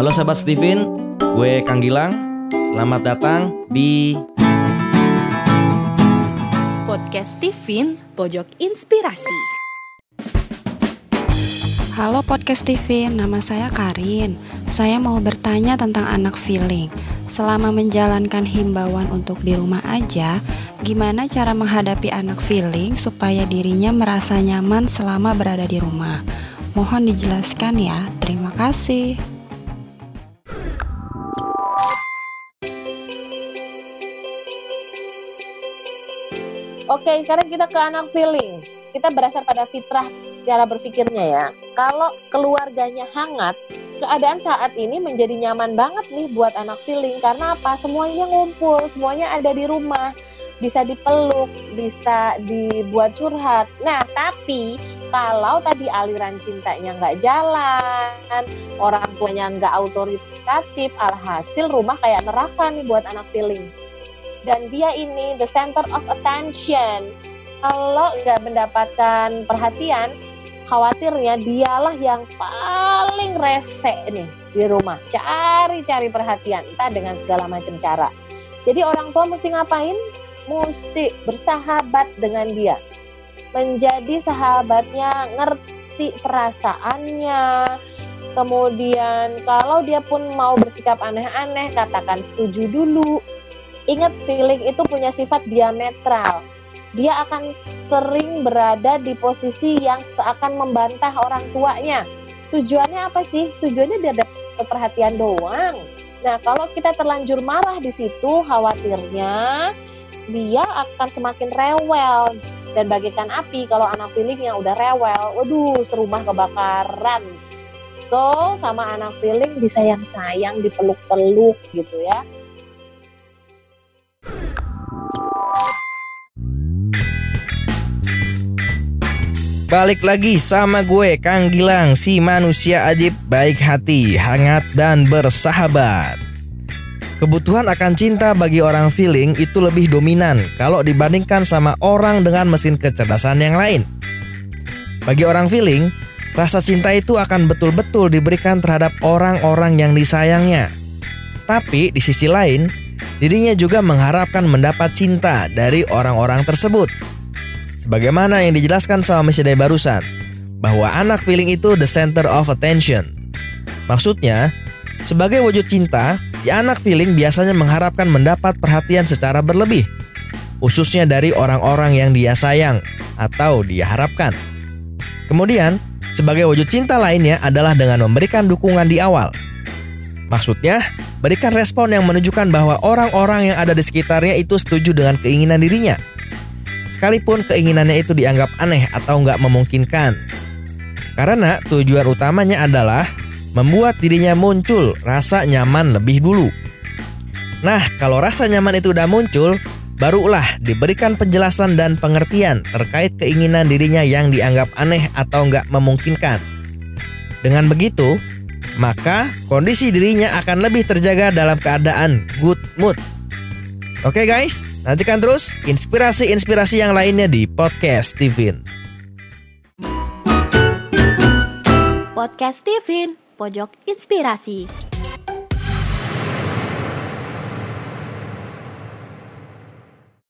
Halo sahabat Steven, gue Kang Gilang. Selamat datang di Podcast Steven Pojok Inspirasi. Halo Podcast TV, nama saya Karin. Saya mau bertanya tentang anak feeling. Selama menjalankan himbauan untuk di rumah aja, gimana cara menghadapi anak feeling supaya dirinya merasa nyaman selama berada di rumah? Mohon dijelaskan ya. Terima kasih. Oke, sekarang kita ke anak feeling. Kita berasal pada fitrah cara berpikirnya ya. Kalau keluarganya hangat, keadaan saat ini menjadi nyaman banget nih buat anak feeling karena apa? Semuanya ngumpul, semuanya ada di rumah, bisa dipeluk, bisa dibuat curhat. Nah, tapi kalau tadi aliran cintanya nggak jalan, orang tuanya nggak autoritatif, alhasil rumah kayak neraka nih buat anak feeling dan dia ini the center of attention. Kalau nggak mendapatkan perhatian, khawatirnya dialah yang paling rese nih di rumah. Cari-cari perhatian, entah dengan segala macam cara. Jadi orang tua mesti ngapain? Mesti bersahabat dengan dia. Menjadi sahabatnya, ngerti perasaannya, Kemudian kalau dia pun mau bersikap aneh-aneh, katakan setuju dulu Ingat feeling itu punya sifat diametral. Dia akan sering berada di posisi yang seakan membantah orang tuanya. Tujuannya apa sih? Tujuannya dia dapat perhatian doang. Nah, kalau kita terlanjur marah di situ, khawatirnya dia akan semakin rewel dan bagikan api kalau anak feeling yang udah rewel, waduh, serumah kebakaran. So, sama anak feeling disayang-sayang, dipeluk-peluk gitu ya. Balik lagi sama gue Kang Gilang Si manusia ajib baik hati Hangat dan bersahabat. Kebutuhan akan cinta bagi orang feeling itu lebih dominan Kalau dibandingkan sama orang dengan mesin kecerdasan yang lain. Bagi orang feeling Rasa cinta itu akan betul-betul diberikan terhadap orang-orang yang disayangnya. Tapi di sisi lain Dirinya juga mengharapkan mendapat cinta dari orang-orang tersebut Sebagaimana yang dijelaskan sama Miss barusan, bahwa anak feeling itu the center of attention. Maksudnya, sebagai wujud cinta, si anak feeling biasanya mengharapkan mendapat perhatian secara berlebih, khususnya dari orang-orang yang dia sayang atau dia harapkan. Kemudian, sebagai wujud cinta lainnya adalah dengan memberikan dukungan di awal. Maksudnya, berikan respon yang menunjukkan bahwa orang-orang yang ada di sekitarnya itu setuju dengan keinginan dirinya sekalipun keinginannya itu dianggap aneh atau nggak memungkinkan. Karena tujuan utamanya adalah membuat dirinya muncul rasa nyaman lebih dulu. Nah, kalau rasa nyaman itu udah muncul, barulah diberikan penjelasan dan pengertian terkait keinginan dirinya yang dianggap aneh atau nggak memungkinkan. Dengan begitu, maka kondisi dirinya akan lebih terjaga dalam keadaan good mood. Oke guys, Nantikan terus inspirasi-inspirasi yang lainnya di Podcast Steven. Podcast Steven, pojok inspirasi.